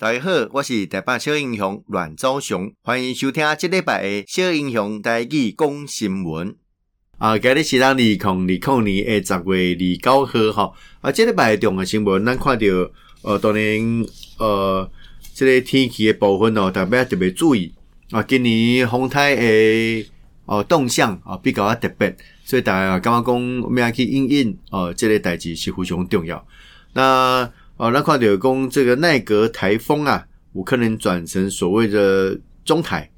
大家好，我是台北小英雄阮昭雄，欢迎收听这礼拜的小英雄台语讲新闻。啊，今日是咱二零二零年的十月二九号哈。啊，这礼拜重要新闻，咱看到呃，当然呃，这个天气的部分哦，大家特别注意啊。今年风台的哦动向啊比较特别，所以大家感觉讲我们要去因应哦，这个代志是非常重要。那哦，那看到讲这个奈格台风啊，有可能转成所谓的中台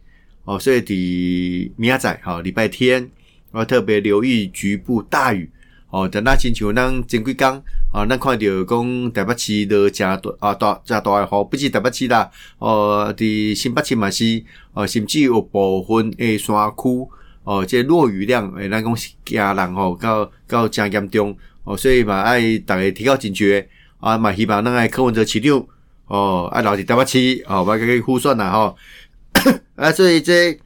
哦，所以的明仔载哈，礼拜天要特别留意局部大雨哦。等那星期五咱前几天啊，咱看到讲台北市的加大啊大加大的雨，不止台北市啦，哦，的新北市嘛是哦，甚至有部分诶山区哦，这落雨量诶，咱讲是惊人吼，到到真严重哦，所以嘛爱大家提高警觉。啊，嘛希望咱个柯文哲市长哦，啊留伫台北市哦，我给伊护选啦吼。啊，所以这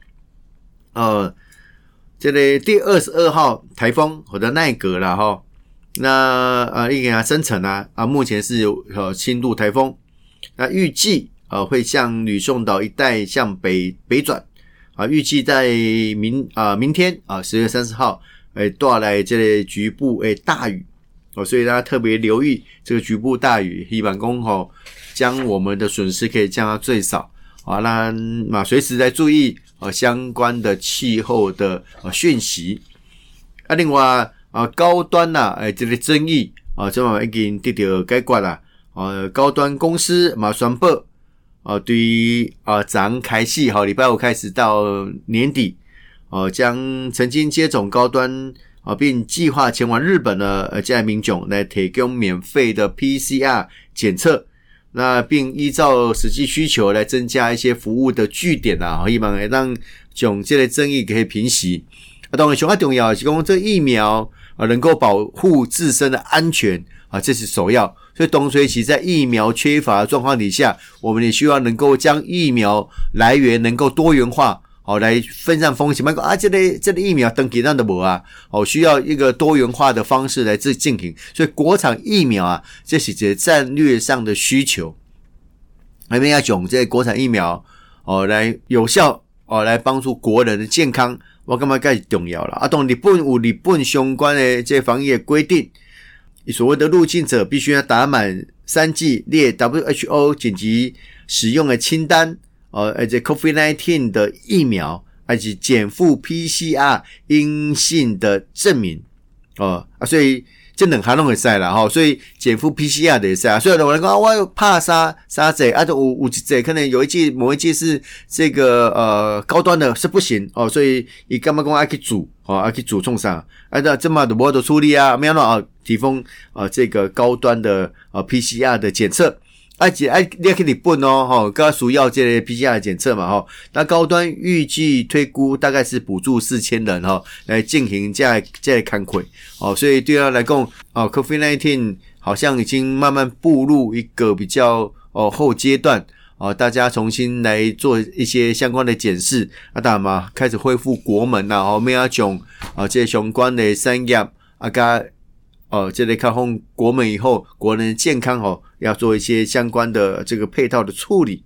呃，这个第二十二号台风或者奈格啦吼，那呃已经啊生成啊，啊目前是有呃轻度台风，那预计呃会向吕宋岛一带向北北转啊，预计在明啊明天啊十月三十号诶带来这里局部诶大雨。哦，所以大家特别留意这个局部大雨，希望讲吼，将我们的损失可以降到最少。啊，那嘛随时在注意呃相关的气候的呃讯息。啊，另外啊高端呐，诶这个争议啊，这嘛已经得到解决啦。呃，高端公司嘛宣布啊，对于啊咱开始好礼拜五开始到年底，哦，将曾经接种高端。啊，并计划前往日本的呃，这些民众来提供免费的 PCR 检测，那并依照实际需求来增加一些服务的据点啊，希望让囧这类争议可以平息。啊，当然，最重要是讲这疫苗啊，能够保护自身的安全啊，这是首要。所以，董水期在疫苗缺乏的状况底下，我们也希望能够将疫苗来源能够多元化。好，来分散风险。嘛，啊，这类这类疫苗登记那都无啊。哦，需要一个多元化的方式来自进行。所以，国产疫苗啊，这是这战略上的需求。我们要讲这国产疫苗哦，来有效哦，来帮助国人的健康。我干嘛更重要了？啊，当日本有日本相关的这防疫的规定，所谓的入境者必须要打满三剂列 WHO 紧急使用的清单。呃，而且 COVID-19 的疫苗，而且减负 PCR 阴性的证明，哦啊，所以这两项拢会使啦，吼，所以减负 PCR 的也使啊。所以我来讲，我怕啥啥子，啊，就有有一剂可能有一剂某一剂是这个呃高端的是不行哦，所以伊干嘛讲爱去煮，哦，爱去煮创啥，啊，这这么的无得处理啊，没有啊，提供啊这个高端的呃 PCR 的检测。而且，哎，你也可以本哦，吼，刚刚需要这类 PCR 检测嘛，吼。那高端预计推估大概是补助四千人，哈，来进行这样这样看亏，哦，所以对他来讲，哦，Covid nineteen 好像已经慢慢步入一个比较哦后阶段，哦，大家重新来做一些相关的检视，啊，当然嘛，开始恢复国门了，哦，没有种啊这些相关的产业啊，加。哦，这类开放国门以后，国人健康哦，要做一些相关的这个配套的处理。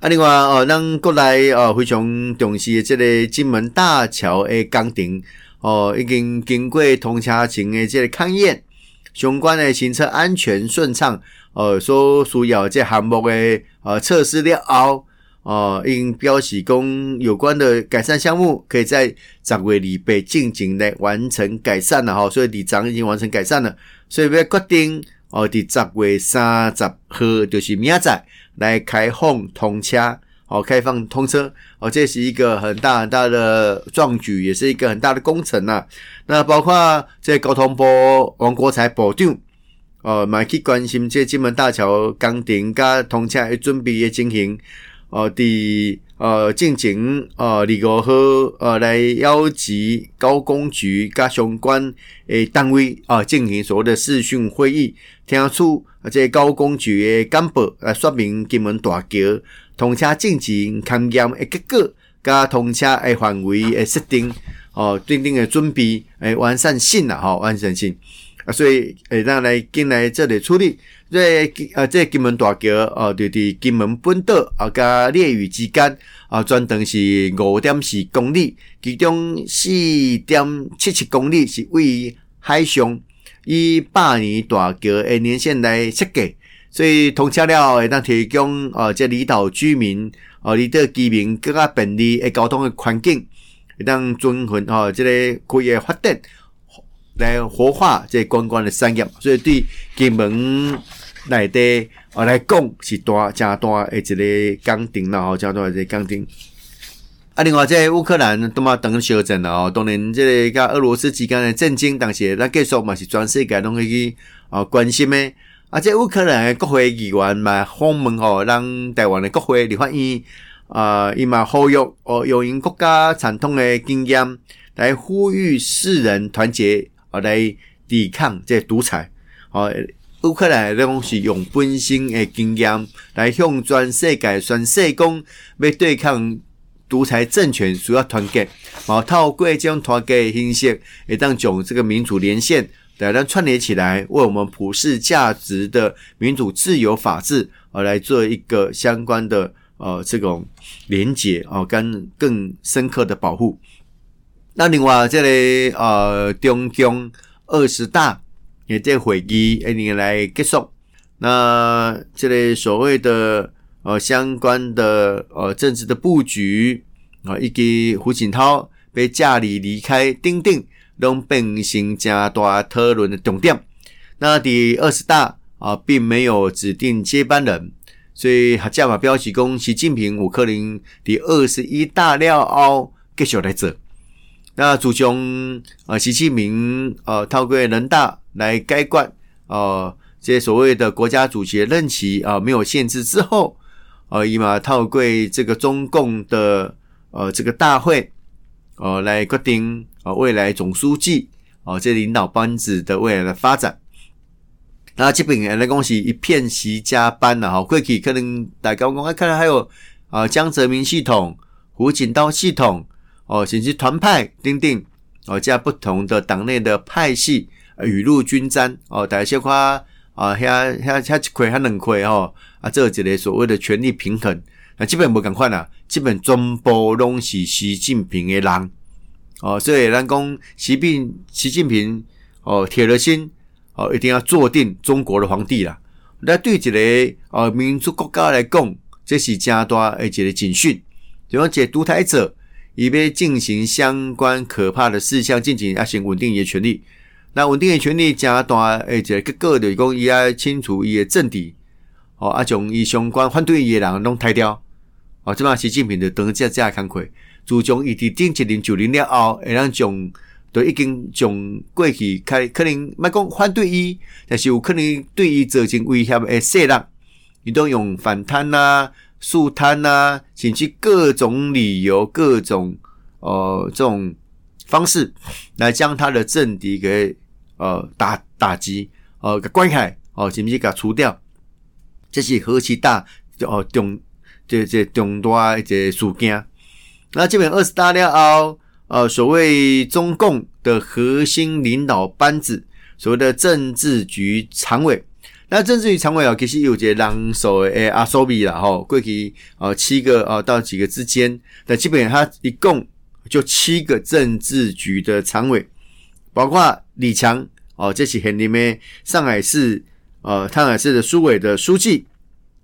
啊，另外哦，咱过来哦，非常重视的这个金门大桥的工程哦，已经经过通车前的这个勘验，相关的行车安全顺畅哦，所需要这项目的呃测试了后。哦，因标示工有关的改善项目，可以在十月里被进行来完成改善了哈，所以里长已经完成改善了，所以要决定哦，在十月三十号就是明仔来开放通车，哦，开放通车，哦，这是一个很大很大的壮举，也是一个很大的工程呐。那包括这交通部王国才部长，哦，蛮去关心这金门大桥工程加通车的准备的进行。呃，第呃进行呃，二五号呃来邀集高工局加相关诶单位啊，进行所谓的视讯会议，听出啊这高工局诶干部来说明金门大桥通车进行勘验诶结果，加通车诶范围诶设定哦，订定诶准备诶完善性啦，吼完善性啊，所以诶让来进来这里处理，这呃，这金门大桥哦，就伫金门本岛啊，甲烈屿之间啊，全长是五点四公里，其中四点七七公里是位于海上，以百年大桥的年限来设计，所以通车了会当提供哦，这离岛居民哦，离岛居民更加便利的交通的环境，会当遵循哦，这个可以发展来活化这观光的产业，所以对金门。内地我来讲是大加大的一个工程啦，吼，加大一个工程。啊，另外这乌克兰都嘛等小镇啦，哦，当然这个甲俄罗斯之间的战争，当时咱继续嘛是全世界拢会去啊关心的。啊，这乌克兰的国会议员嘛访问吼，让台湾的国会立法院啊，伊嘛呼吁哦，用因国家传统的经验来呼吁世人团结，啊，来抵抗这独裁，哦。乌克兰拢是用本身的经验来向全世界宣示讲，要对抗独裁政权，需要团结。然后透过这种团结的形式，会当将这个民主连线来让串联起来，为我们普世价值的民主、自由、法治而来做一个相关的呃这种连结哦，跟更深刻的保护。那另外这里、呃中共二十大。也在会议一年来结束，那这类所谓的呃相关的呃政治的布局啊，以及胡锦涛被架离离开丁丁，都变成加大讨论的重点。那第二十大啊，并没有指定接班人，所以还加码标起功，习近平、吴克林第二十一大料奥继续来做。那主将啊，习近平呃透过人大。来改观哦，这些所谓的国家主席任期啊，没有限制之后，呃，以嘛透过这个中共的呃这个大会，呃来决定啊未来总书记啊这领导班子的未来的发展。那基本上来恭喜一片习家班了哈，过去可能大家讲，看来还有啊江泽民系统、胡锦涛系统哦，甚至团派等等哦，加不同的党内的派系。雨露均沾哦，大家小看啊，遐遐遐一块遐两块吼啊，这一个所谓的权力平衡，那基本无共款啦，基本全部拢是习近平的人哦，所以咱讲习近习近平哦，铁了心哦，一定要坐定中国的皇帝啦。那对一个哦民族国家来讲，这是正大的一个警讯，就讲一个独裁者，伊要进行相关可怕的事项，进行啊，先稳定伊的权力。那稳定的权力加大，而且个个就是讲伊要清除伊的政敌，哦，啊，将伊相关反对伊的人拢汰掉，哦，即嘛习近平就当这这工课，自从伊伫顶一零九零了后，会让将都已经将过去开可能莫讲反对伊，但是有可能对伊造成威胁的势力，伊都用反贪呐、肃贪呐，甚至各种理由、各种呃这种。方式来将他的政敌给呃打打击呃给关开哦，甚至给他除掉，这是何其大哦重这这重大一个事件。那基本二十大了后，呃，所谓中共的核心领导班子，所谓的政治局常委，那政治局常委啊，其实有一个人数诶阿苏比啦吼，过去呃七个啊到几个之间，但基本上他一共。就七个政治局的常委，包括李强哦，这是很里面上海市呃，上海市的书委的书记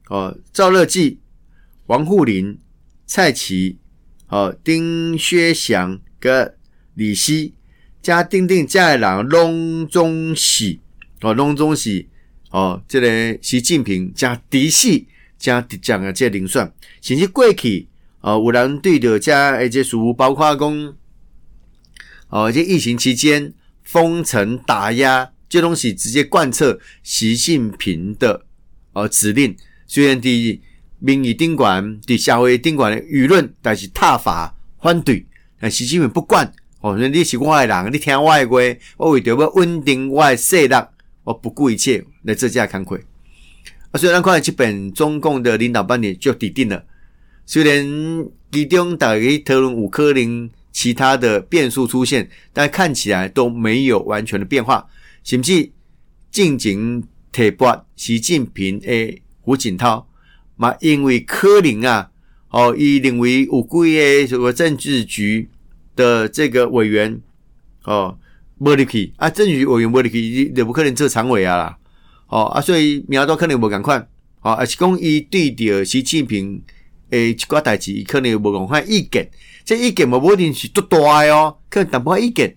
哦，赵乐际、王沪宁、蔡奇哦，丁薛祥跟李希加丁丁加的人拢中喜哦，拢中喜哦，这个习近平加嫡系加讲的这零算，甚至过去。呃，有人对着加一些书，包括讲，哦，这疫情期间封城打压，这东西直接贯彻习近平的呃指令。虽然的民意顶管，的社会顶管的舆论，但是挞伐反对，但习近平不管。哦，你是我的人，你听我的话，我为着要稳定我的势力，我不顾一切来做这工作。啊，虽然看这本中共的领导班底就底定了。虽然其中大家讨论有可能其他的变数出现，但看起来都没有完全的变化，甚至进行提拔习近平诶胡锦涛嘛，因为可能啊，哦，伊认为有几个这个政治局的这个委员哦，无入去啊，政治局委员无入去，伊就不可能做常委啊啦，哦啊，所以苗都可能无共款，哦，而是讲伊对着习近平诶一寡代志，伊可能有无共款意见，这意见无一定是多大哦，可能淡薄意见，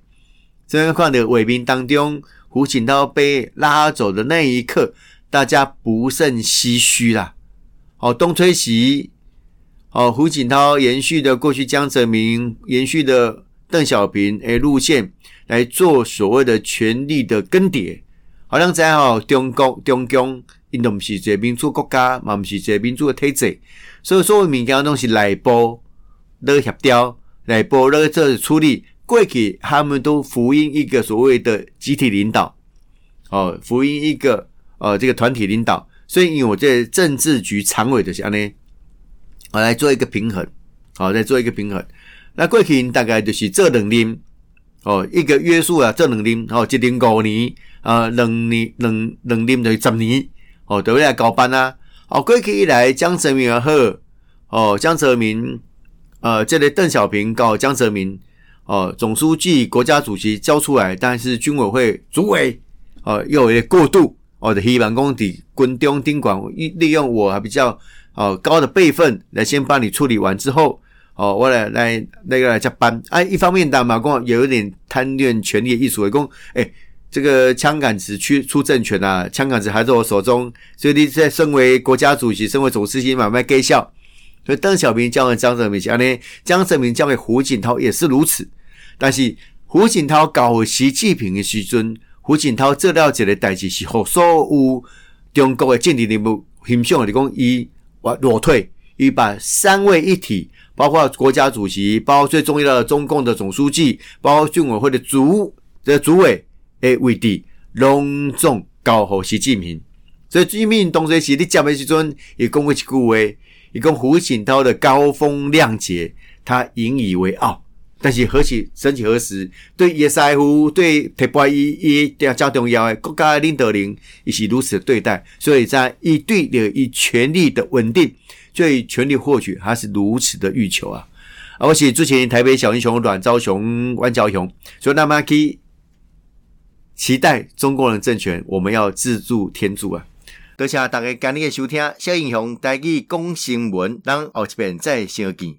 所以看到画面当中。胡锦涛被拉走的那一刻，大家不胜唏嘘啦。哦，东吹西，哦，胡锦涛延续的过去江泽民延续的邓小平诶路线来做所谓的权力的更迭，好像在哦中国中共，因都不是一个民主国家，嘛不是一个民主的体制，所以所有物件拢是内部咧协调，内部咧做处理。过去他们都服膺一个所谓的集体领导，哦，服膺一个呃这个团体领导，所以因为我这政治局常委的时候呢，我来做一个平衡，好，来做一个平衡。那过去大概就是这两年，哦，一个约束啊，这两年，哦，一年五年，啊，两年两两年就是十年，哦，都会来交班啊。哦，过去以来，江泽民也好，哦，江泽民，呃，这里邓小平搞江泽民。哦，总书记、国家主席交出来，但是军委会主委，哦，又有一过渡，哦的希望讲伫军中丁管，利用我还比较哦高的辈分来先帮你处理完之后，哦，我来来那个来接班。哎、啊，一方面，大马公也有点贪恋权力的意思，为讲，哎，这个枪杆子去出政权啊，枪杆子还在我手中，所以你在身为国家主席、身为总书记，买卖给笑。所以邓小平交给江泽民，这样呢，江泽民交给胡锦涛也是如此。但是胡锦涛搞习近平的时阵，胡锦涛做了一个代志，是互所有中国的政治人物形象的，讲伊裸退，伊把三位一体，包括国家主席，包括最重要的中共的总书记，包括军委会的主的主委诶位置，隆重交给习近平。所以习近平当时你讲的时阵，也讲过一句话，伊讲胡锦涛的高风亮节，他引以为傲。但是何其曾几何时，对叶师傅，对特别伊伊较较重要的国家领导人，也是如此对待。所以在一对的以权力的稳定，对权力获取，他是如此的欲求啊！啊，且之前台北小英雄阮昭雄、阮昭雄，所以那么去期待中国人政权，我们要自助天助啊！多谢大家今日的收听，小英雄带去讲新闻，让后一遍再相见。